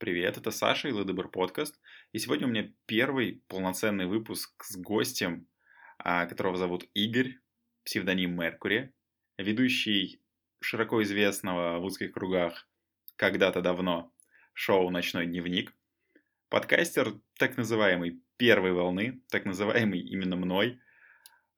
Привет, это Саша и Ледобр подкаст. И сегодня у меня первый полноценный выпуск с гостем, а, которого зовут Игорь, псевдоним Меркури, ведущий широко известного в узких кругах когда-то давно шоу «Ночной дневник», подкастер так называемый первой волны, так называемый именно мной.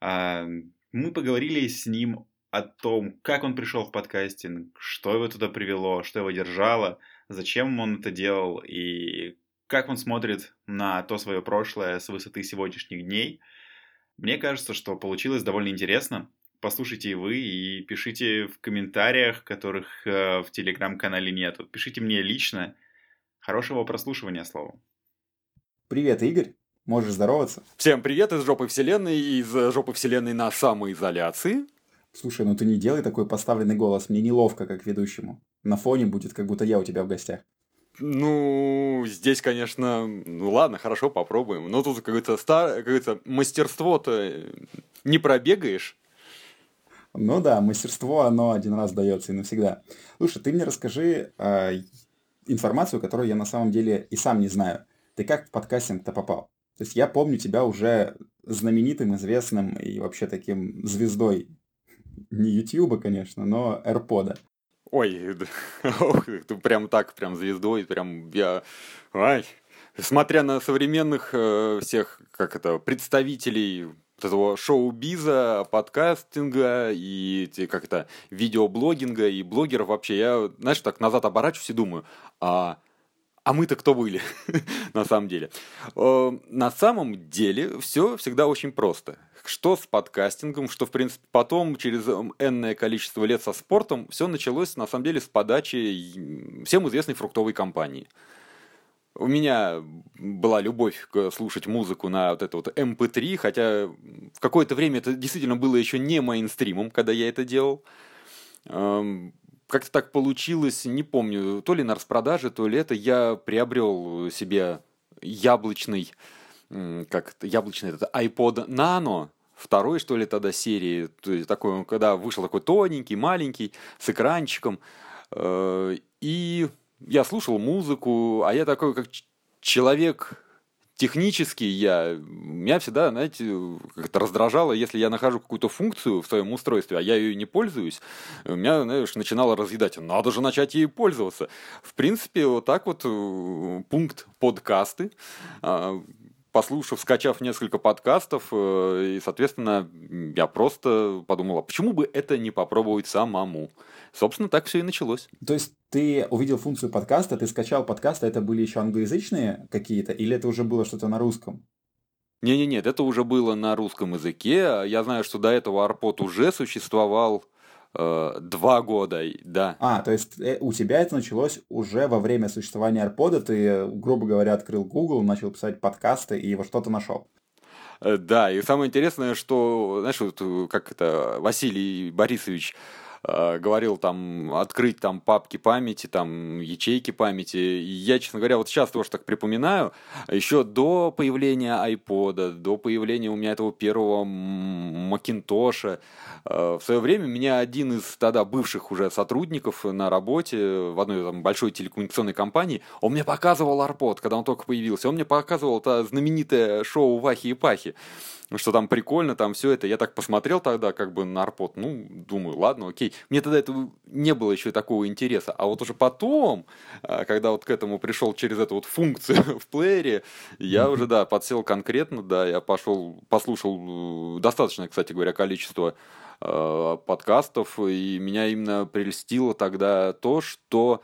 А, мы поговорили с ним о том, как он пришел в подкастинг, что его туда привело, что его держало – зачем он это делал и как он смотрит на то свое прошлое с высоты сегодняшних дней. Мне кажется, что получилось довольно интересно. Послушайте и вы, и пишите в комментариях, которых э, в телеграм-канале нету. Пишите мне лично. Хорошего прослушивания, словом. Привет, Игорь. Можешь здороваться? Всем привет из жопы вселенной, из жопы вселенной на самоизоляции. Слушай, ну ты не делай такой поставленный голос, мне неловко как ведущему. На фоне будет, как будто я у тебя в гостях. Ну, здесь, конечно, ну ладно, хорошо, попробуем. Но тут какое-то стар... какое мастерство-то не пробегаешь. Ну да, мастерство, оно один раз дается и навсегда. Слушай, ты мне расскажи э, информацию, которую я на самом деле и сам не знаю. Ты как в подкастинг-то попал? То есть я помню тебя уже знаменитым, известным и вообще таким звездой не Ютьюба, конечно, но AirPod. Ой, ты прям так, прям звездой, прям я... Ай, смотря на современных э, всех, как это, представителей этого шоу-биза, подкастинга и, как это, видеоблогинга и блогеров вообще, я, знаешь, так назад оборачиваюсь и думаю, а а мы-то кто были, на самом деле? Э, на самом деле все всегда очень просто. Что с подкастингом, что, в принципе, потом, через энное количество лет со спортом, все началось, на самом деле, с подачи всем известной фруктовой компании. У меня была любовь слушать музыку на вот это вот MP3, эм хотя в какое-то время это действительно было еще не мейнстримом, когда я это делал. Эм, как-то так получилось, не помню, то ли на распродаже, то ли это, я приобрел себе яблочный, как яблочный этот iPod Nano, второй, что ли, тогда серии, то есть такой, когда вышел такой тоненький, маленький, с экранчиком, э, и я слушал музыку, а я такой, как человек технически я, меня всегда, знаете, как-то раздражало, если я нахожу какую-то функцию в своем устройстве, а я ее не пользуюсь, меня, знаешь, начинало разъедать. Надо же начать ей пользоваться. В принципе, вот так вот э, пункт подкасты, а, послушав, скачав несколько подкастов, э, и, соответственно, я просто подумал, а почему бы это не попробовать самому? Собственно, так все и началось. То есть ты увидел функцию подкаста, ты скачал подкаст, а это были еще англоязычные какие-то, или это уже было что-то на русском? Не-не-нет, это уже было на русском языке. Я знаю, что до этого Арпот уже существовал э, два года, да. А, то есть э, у тебя это началось уже во время существования Арпода, ты, грубо говоря, открыл Google, начал писать подкасты и во что-то нашел. Э, да, и самое интересное, что, знаешь, вот э, как это, Василий Борисович Э, говорил там открыть там папки памяти, там ячейки памяти. И я, честно говоря, вот сейчас тоже так припоминаю, еще до появления iPod, до появления у меня этого первого Макинтоша, э, в свое время меня один из тогда бывших уже сотрудников на работе в одной там, большой телекоммуникационной компании, он мне показывал арпод, когда он только появился, он мне показывал это знаменитое шоу Вахи и Пахи что там прикольно, там все это. Я так посмотрел тогда как бы на арпот, ну, думаю, ладно, окей. Мне тогда этого не было еще такого интереса. А вот уже потом, а, когда вот к этому пришел через эту вот функцию в плеере, я уже, да, подсел конкретно, да, я пошел, послушал э, достаточно, кстати говоря, количество э, подкастов, и меня именно прельстило тогда то, что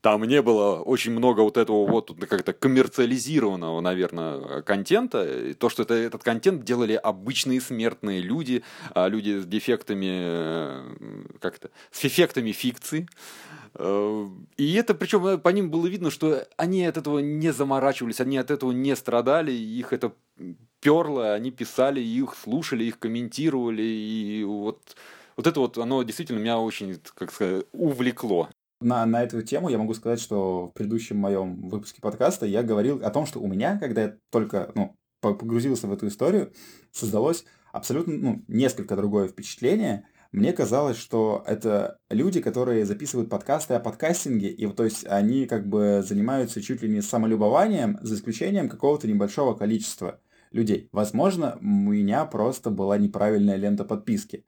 там не было очень много вот этого вот как-то коммерциализированного, наверное, контента. То, что это, этот контент делали обычные смертные люди, а люди с дефектами, э, как это, с эффектами фикции. Э, и это, причем по ним было видно, что они от этого не заморачивались, они от этого не страдали, их это перло, они писали, их слушали, их комментировали, и вот, вот это вот, оно действительно меня очень, как сказать, увлекло. На, на эту тему я могу сказать, что в предыдущем моем выпуске подкаста я говорил о том, что у меня, когда я только ну, погрузился в эту историю, создалось абсолютно ну, несколько другое впечатление. мне казалось, что это люди, которые записывают подкасты о подкастинге, и то есть они как бы занимаются чуть ли не самолюбованием, за исключением какого-то небольшого количества людей. Возможно, у меня просто была неправильная лента подписки.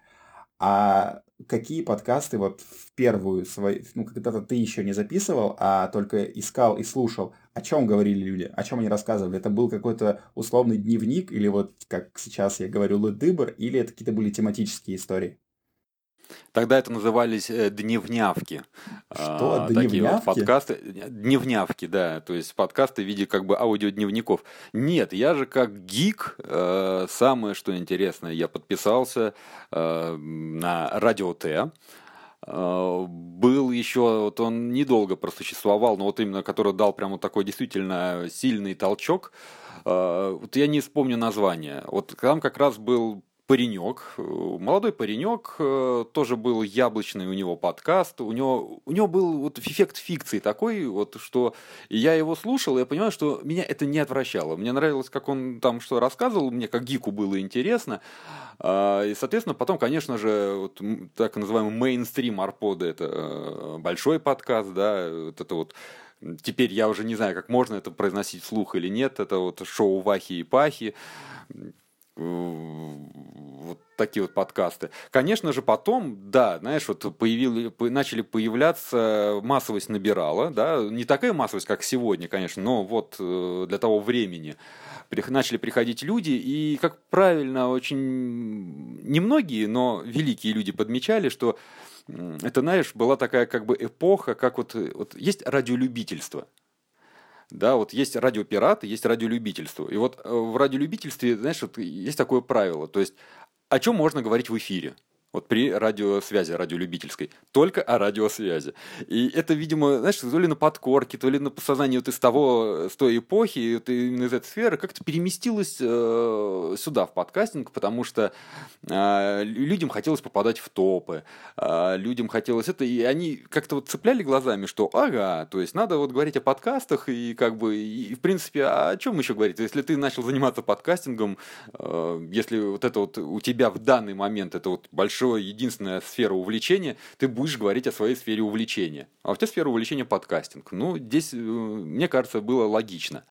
А какие подкасты вот в первую свою, ну, когда-то ты еще не записывал, а только искал и слушал, о чем говорили люди, о чем они рассказывали? Это был какой-то условный дневник, или вот, как сейчас я говорю, лыдыбр, или это какие-то были тематические истории? Тогда это назывались э, дневнявки. Что? А, такие вот Дневнявки? подкасты. Дневнявки, да. То есть подкасты в виде как бы аудиодневников. Нет, я же как гик, э, самое что интересное, я подписался э, на Радио Т. Был еще, вот он недолго просуществовал, но вот именно который дал прямо такой действительно сильный толчок. Вот я не вспомню название. Вот там как раз был паренек, э, молодой паренек, э, тоже был яблочный у него подкаст, у него, у него был вот эффект фикции такой, вот, что я его слушал, и я понимаю, что меня это не отвращало. Мне нравилось, как он там что рассказывал, мне как гику было интересно. А, И, соответственно, потом, конечно же, вот так называемый мейнстрим Арпода, это э, большой подкаст, да, вот это вот Теперь я уже не знаю, как можно это произносить вслух или нет. Это вот шоу Вахи и Пахи вот такие вот подкасты. Конечно же, потом, да, знаешь, вот появили, по- начали появляться, массовость набирала, да, не такая массовость, как сегодня, конечно, но вот э, для того времени начали приходить люди, и, как правильно, очень немногие, но великие люди подмечали, что это, знаешь, была такая как бы эпоха, как вот, э, вот есть радиолюбительство, да, вот есть радиопираты, есть радиолюбительство. И вот э, в радиолюбительстве, знаешь, вот есть такое правило. То есть, о чем можно говорить в эфире? Вот при радиосвязи, радиолюбительской. Только о радиосвязи. И это, видимо, знаешь, то ли на подкорке, то ли на подсознании вот из того, с той эпохи, вот именно из этой сферы, как-то переместилось э, сюда, в подкастинг, потому что э, людям хотелось попадать в топы, э, людям хотелось это, и они как-то вот цепляли глазами, что ага, то есть надо вот говорить о подкастах, и как бы, и, в принципе, а о чем еще говорить? Если ты начал заниматься подкастингом, э, если вот это вот у тебя в данный момент это вот большая единственная сфера увлечения, ты будешь говорить о своей сфере увлечения. А у тебя сфера увлечения подкастинг. Ну, здесь, э, мне кажется, было логично.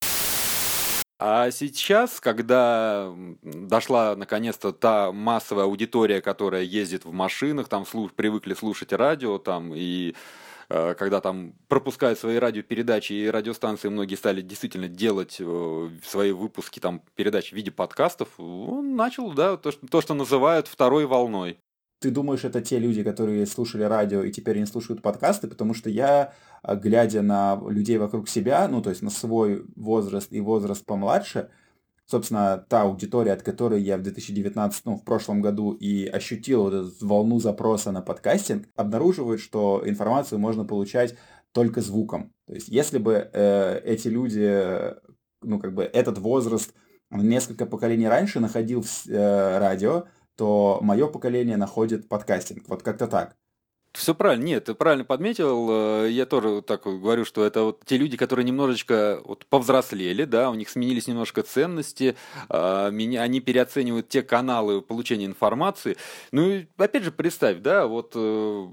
А сейчас, когда дошла наконец-то та массовая аудитория, которая ездит в машинах, там слуш- привыкли слушать радио, там и э, когда там пропускают свои радиопередачи и радиостанции, многие стали действительно делать э, свои выпуски там передач в виде подкастов, он начал, да, то, что, то, что называют второй волной. Ты думаешь, это те люди, которые слушали радио и теперь не слушают подкасты? Потому что я, а, глядя на людей вокруг себя, ну, то есть на свой возраст и возраст помладше, собственно, та аудитория, от которой я в 2019, ну, в прошлом году и ощутил вот эту волну запроса на подкастинг, обнаруживают, что информацию можно получать только звуком. То есть, если бы э, эти люди, ну, как бы этот возраст несколько поколений раньше находил э, радио, то мое поколение находит подкастинг. Вот как-то так. Все правильно, нет, ты правильно подметил. э, Я тоже так говорю, что это вот те люди, которые немножечко вот повзрослели, да, у них сменились немножко ценности, а, они переоценивают те каналы получения информации. Ну и опять же представь, да, вот, э,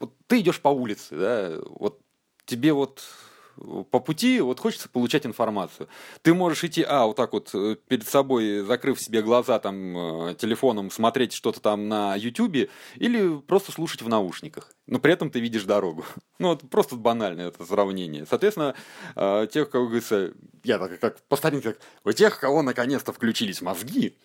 вот ты идешь по улице, да, вот тебе вот по пути вот хочется получать информацию. Ты можешь идти, а, вот так вот э, перед собой, закрыв себе глаза там э, телефоном, смотреть что-то там на Ютубе, или просто слушать в наушниках. Но при этом ты видишь дорогу. Ну, вот просто банальное это сравнение. Соответственно, э, тех, кого говорится, я так как по старинке, у тех, кого наконец-то включились мозги,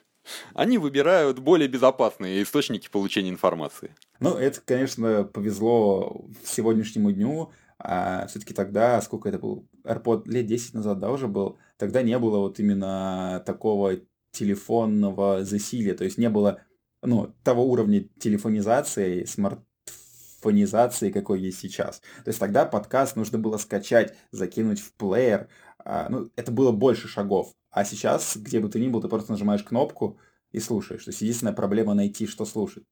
они выбирают более безопасные источники получения информации. Ну, это, конечно, повезло сегодняшнему дню. А все-таки тогда, сколько это был, AirPod лет 10 назад, да, уже был, тогда не было вот именно такого телефонного засилия, то есть не было, ну, того уровня телефонизации, смартфонизации, какой есть сейчас. То есть тогда подкаст нужно было скачать, закинуть в плеер, а, ну, это было больше шагов. А сейчас, где бы ты ни был, ты просто нажимаешь кнопку и слушаешь. То есть единственная проблема найти, что слушать.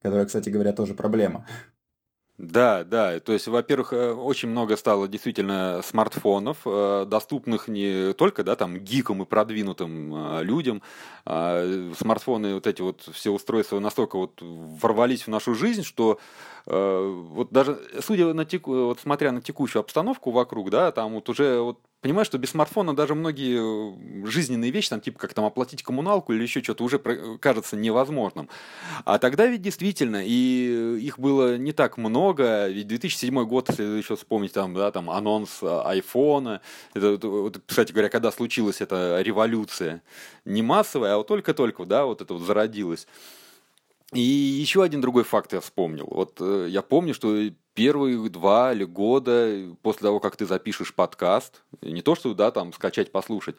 Которая, кстати говоря, тоже проблема. Да, да. То есть, во-первых, э, очень много стало действительно смартфонов, э, доступных не только да, там, гикам и продвинутым э, людям. А смартфоны, вот эти вот все устройства настолько вот ворвались в нашу жизнь, что вот даже, судя на теку, вот смотря на текущую обстановку вокруг, да, там вот уже вот понимаешь, что без смартфона даже многие жизненные вещи, там, типа как там оплатить коммуналку или еще что-то, уже кажется невозможным. А тогда ведь действительно, и их было не так много, ведь 2007 год, если еще вспомнить, там, да, там анонс айфона, это, вот, кстати говоря, когда случилась эта революция, не массовая, а вот только-только, да, вот это вот зародилось. И еще один другой факт я вспомнил. Вот э, я помню, что первые два или года после того, как ты запишешь подкаст, не то, что, да, там, скачать, послушать,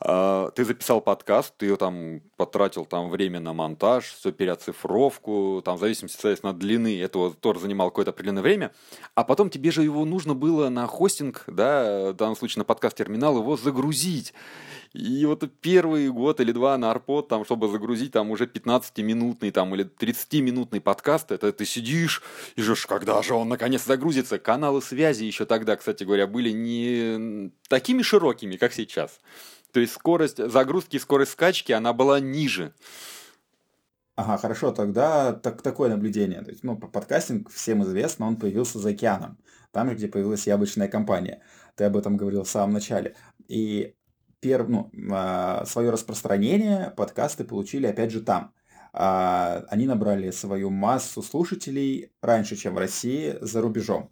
ты записал подкаст, ты там потратил там время на монтаж, все переоцифровку, там в зависимости, соответственно, от длины этого тоже занимал какое-то определенное время, а потом тебе же его нужно было на хостинг, да, в данном случае на подкаст-терминал его загрузить. И вот первый год или два на Арпод, там, чтобы загрузить там уже 15-минутный там, или 30-минутный подкаст, это ты сидишь и ждешь, когда же он наконец загрузится. Каналы связи еще тогда, кстати говоря, были не такими широкими, как сейчас. То есть скорость загрузки и скорость скачки, она была ниже. Ага, хорошо, тогда так, такое наблюдение. То есть, ну, подкастинг, всем известно, он появился за океаном. Там, где появилась яблочная компания. Ты об этом говорил в самом начале. И перв, ну, а, свое распространение подкасты получили, опять же, там. А, они набрали свою массу слушателей раньше, чем в России, за рубежом.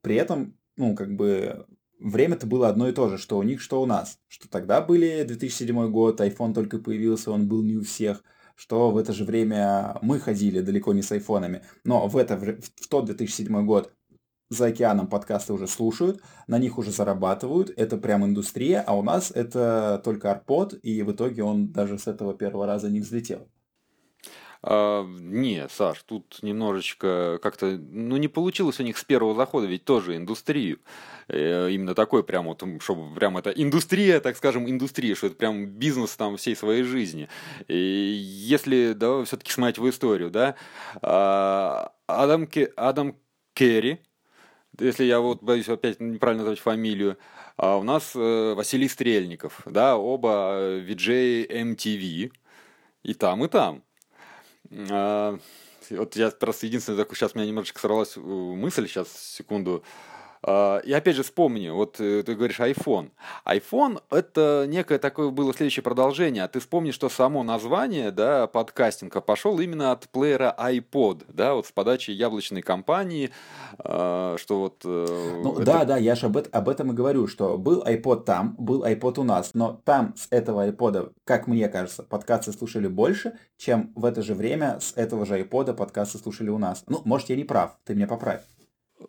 При этом, ну, как бы время-то было одно и то же, что у них, что у нас. Что тогда были 2007 год, iPhone только появился, он был не у всех, что в это же время мы ходили далеко не с айфонами. Но в, это, в тот 2007 год за океаном подкасты уже слушают, на них уже зарабатывают, это прям индустрия, а у нас это только арпод, и в итоге он даже с этого первого раза не взлетел. А, не, Саш, тут немножечко как-то, ну, не получилось у них с первого захода, ведь тоже индустрию. Э, именно такой прям вот, чтобы прям это индустрия, так скажем, индустрия, что это прям бизнес там всей своей жизни. И если, да, все-таки смотреть в историю, да, а, Адам, Адам Керри, если я вот боюсь опять неправильно назвать фамилию, а у нас э, Василий Стрельников, да, оба VJ MTV, и там, и там. А, вот я просто единственное, такое, сейчас у меня немножечко сорвалась э, мысль, сейчас, секунду. А, и опять же вспомни, вот э, ты говоришь iPhone. iPhone это некое такое было следующее продолжение. Ты вспомни, что само название да, подкастинга пошел именно от плеера iPod, да, вот с подачи яблочной компании, а, что вот... Э, ну это... да, да, я же об, об этом и говорю, что был iPod там, был iPod у нас, но там с этого iPod, как мне кажется, подкасты слушали больше, чем в это же время с этого же iPod подкасты слушали у нас. Ну, может, я не прав, ты меня поправь.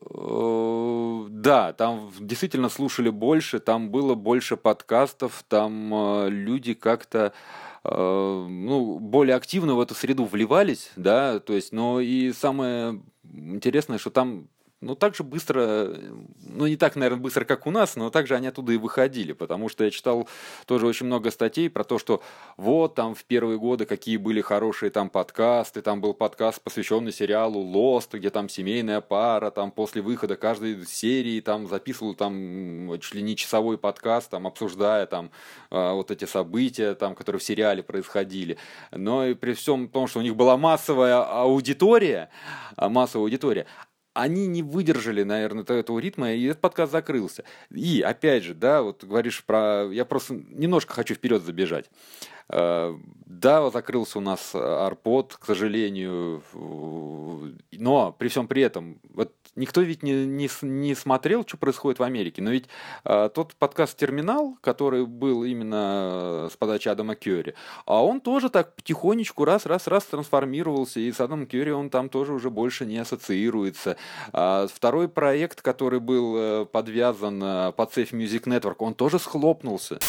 Э, да, там действительно слушали больше, там было больше подкастов, там э, люди как-то э, ну, более активно в эту среду вливались, да, то есть, но и самое интересное, что там ну, так же быстро, ну, не так, наверное, быстро, как у нас, но также они оттуда и выходили, потому что я читал тоже очень много статей про то, что вот там в первые годы какие были хорошие там подкасты, там был подкаст, посвященный сериалу Lost, где там семейная пара, там после выхода каждой серии там записывал там чуть ли не часовой подкаст, там обсуждая там а, вот эти события, там, которые в сериале происходили. Но и при всем том, что у них была массовая аудитория, а, массовая аудитория, они не выдержали, наверное, этого ритма, и этот подкаст закрылся. И, опять же, да, вот говоришь про... Я просто немножко хочу вперед забежать. Э, да, закрылся у нас Арпод, к сожалению, но при всем при этом, вот никто ведь не, не, не смотрел, что происходит в Америке, но ведь а, тот подкаст «Терминал», который был именно с подачи Адама Кёри, а он тоже так потихонечку раз-раз-раз трансформировался, и с Адамом Кёри он там тоже уже больше не ассоциируется. А второй проект, который был э, подвязан э, под Safe Music Network, он тоже схлопнулся.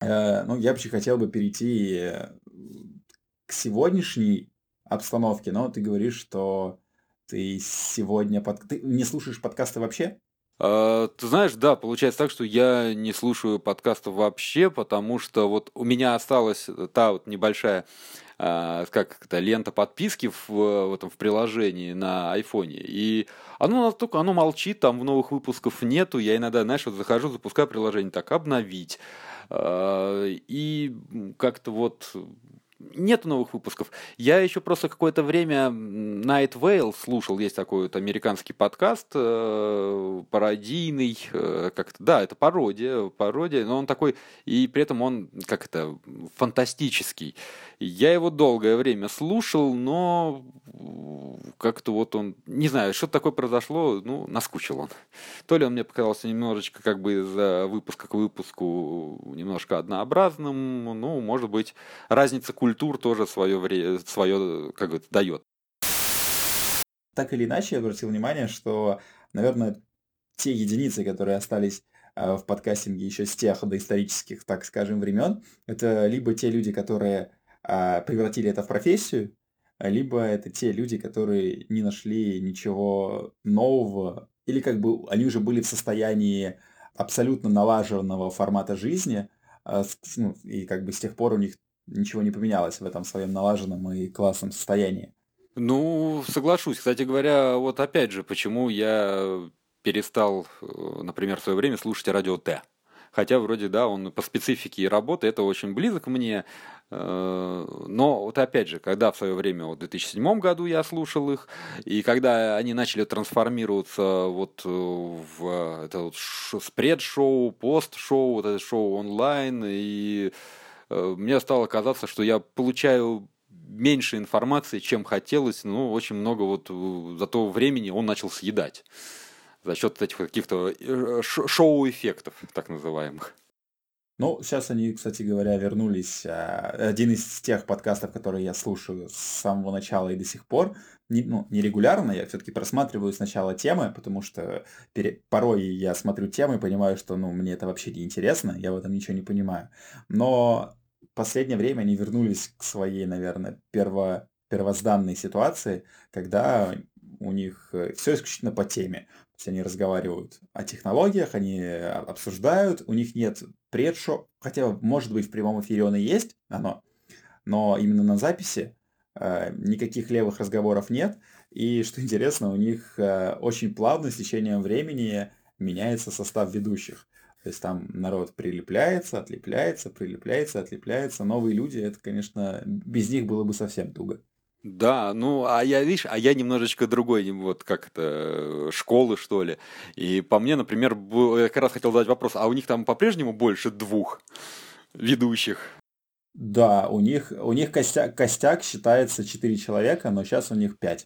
Э, ну, я вообще хотел бы перейти к сегодняшней обстановке, но ты говоришь, что ты сегодня... Под... Ты не слушаешь подкасты вообще? А, ты знаешь, да, получается так, что я не слушаю подкастов вообще, потому что вот у меня осталась та вот небольшая а, как это, лента подписки в, в этом в приложении на айфоне. И оно настолько, оно молчит, там в новых выпусков нету. Я иногда, знаешь, вот захожу, запускаю приложение, так, обновить. А, и как-то вот нет новых выпусков. Я еще просто какое-то время Night Vale слушал, есть такой вот американский подкаст, э, пародийный, э, как то да, это пародия, пародия, но он такой, и при этом он, как это, фантастический. Я его долгое время слушал, но как-то вот он, не знаю, что такое произошло, ну, наскучил он. То ли он мне показался немножечко как бы из-за выпуска к выпуску немножко однообразным, ну, может быть, разница культур тоже свое, время, свое как бы, дает. Так или иначе, я обратил внимание, что, наверное, те единицы, которые остались э, в подкастинге еще с тех доисторических, так скажем, времен, это либо те люди, которые превратили это в профессию, либо это те люди, которые не нашли ничего нового, или как бы они уже были в состоянии абсолютно налаженного формата жизни, а, ну, и как бы с тех пор у них ничего не поменялось в этом своем налаженном и классном состоянии. Ну, соглашусь. Кстати говоря, вот опять же, почему я перестал, э, например, в свое время слушать радио Т. Хотя вроде, да, он по специфике работы, это очень близок мне. Э, но вот опять же, когда в свое время, вот в 2007 году я слушал их, и когда они начали трансформироваться вот э, в это вот спред-шоу, пост-шоу, вот это шоу онлайн, и э, мне стало казаться, что я получаю меньше информации, чем хотелось, но очень много вот за то времени он начал съедать за счет этих каких-то шоу-эффектов, так называемых. Ну, сейчас они, кстати говоря, вернулись. А, один из тех подкастов, которые я слушаю с самого начала и до сих пор, не, ну, не регулярно, я все-таки просматриваю сначала темы, потому что пере... порой я смотрю темы и понимаю, что ну, мне это вообще не интересно, я в этом ничего не понимаю. Но в последнее время они вернулись к своей, наверное, перво... первозданной ситуации, когда у них э, все исключительно по теме есть они разговаривают о технологиях, они обсуждают, у них нет предшо, хотя, может быть, в прямом эфире оно и есть, оно, но именно на записи э, никаких левых разговоров нет, и, что интересно, у них э, очень плавно с течением времени меняется состав ведущих. То есть там народ прилепляется, отлепляется, прилепляется, отлепляется. Новые люди, это, конечно, без них было бы совсем туго. Да, ну, а я, видишь, а я немножечко другой, вот как это, школы, что ли. И по мне, например, я как раз хотел задать вопрос, а у них там по-прежнему больше двух ведущих? Да, у них, у них костяк, костяк считается 4 человека, но сейчас у них 5.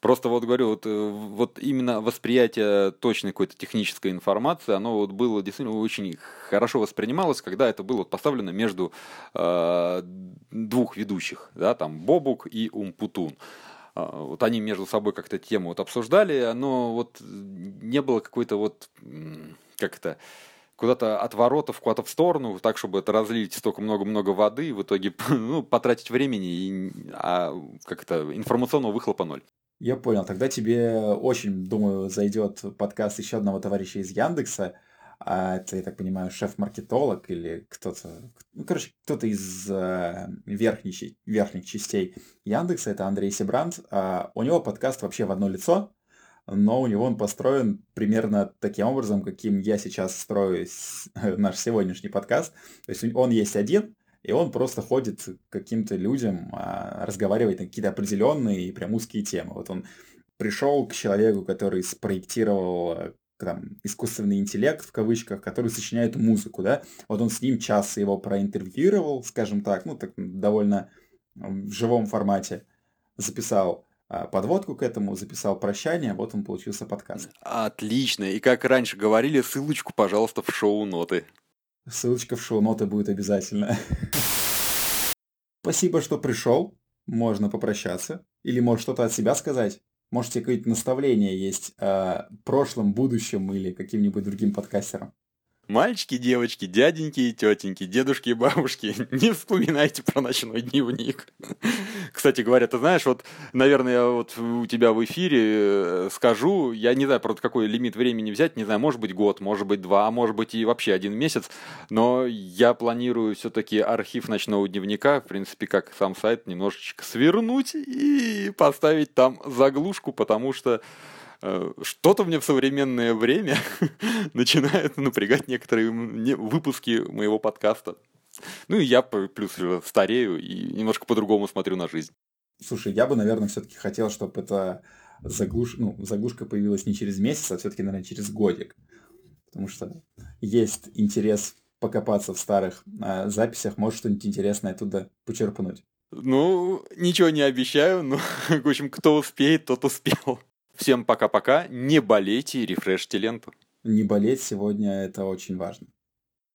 Просто вот говорю, вот, э, вот именно восприятие точной какой-то технической информации, оно вот было действительно очень хорошо воспринималось, когда это было поставлено между э, двух ведущих, да, там Бобук и Умпутун. А, вот они между собой как-то тему вот обсуждали, но вот не было какой-то вот, как это, куда-то от воротов, куда-то в сторону, так, чтобы это разлить столько много-много воды, и в итоге ну, потратить времени, и, а как-то информационного выхлопа ноль. Я понял. Тогда тебе очень, думаю, зайдет подкаст еще одного товарища из Яндекса. А это, я так понимаю, шеф-маркетолог или кто-то, ну, короче, кто-то из э, верхних, верхних частей Яндекса, это Андрей Себрант. А у него подкаст вообще в одно лицо, но у него он построен примерно таким образом, каким я сейчас строю наш сегодняшний подкаст. То есть он есть один, и он просто ходит к каким-то людям, а, разговаривает на какие-то определенные и прям узкие темы. Вот он пришел к человеку, который спроектировал там, искусственный интеллект, в кавычках, который сочиняет музыку, да, вот он с ним час его проинтервьюировал, скажем так, ну, так довольно в живом формате записал подводку к этому, записал прощание, вот он получился подкаст. Отлично. И как раньше говорили, ссылочку, пожалуйста, в шоу-ноты. Ссылочка в шоу-ноты будет обязательно. Спасибо, что пришел. Можно попрощаться. Или может что-то от себя сказать. Может, какое-то наставление есть о прошлом, будущем или каким-нибудь другим подкастерам. Мальчики, девочки, дяденьки и тетеньки, дедушки и бабушки, не вспоминайте про ночной дневник. Кстати говоря, ты знаешь, вот, наверное, я вот у тебя в эфире э, скажу, я не знаю, правда, какой лимит времени взять, не знаю, может быть год, может быть два, может быть и вообще один месяц, но я планирую все-таки архив ночного дневника, в принципе, как сам сайт, немножечко свернуть и поставить там заглушку, потому что что-то мне в современное время начинает напрягать некоторые выпуски моего подкаста. Ну и я плюс старею и немножко по-другому смотрю на жизнь. Слушай, я бы, наверное, все-таки хотел, чтобы эта заглуш... ну, заглушка появилась не через месяц, а все-таки, наверное, через годик. Потому что есть интерес покопаться в старых э, записях, может что-нибудь интересное оттуда почерпнуть. Ну, ничего не обещаю, но, в общем, кто успеет, тот успел. Всем пока-пока. Не болейте и рефрешьте ленту. Не болеть сегодня это очень важно.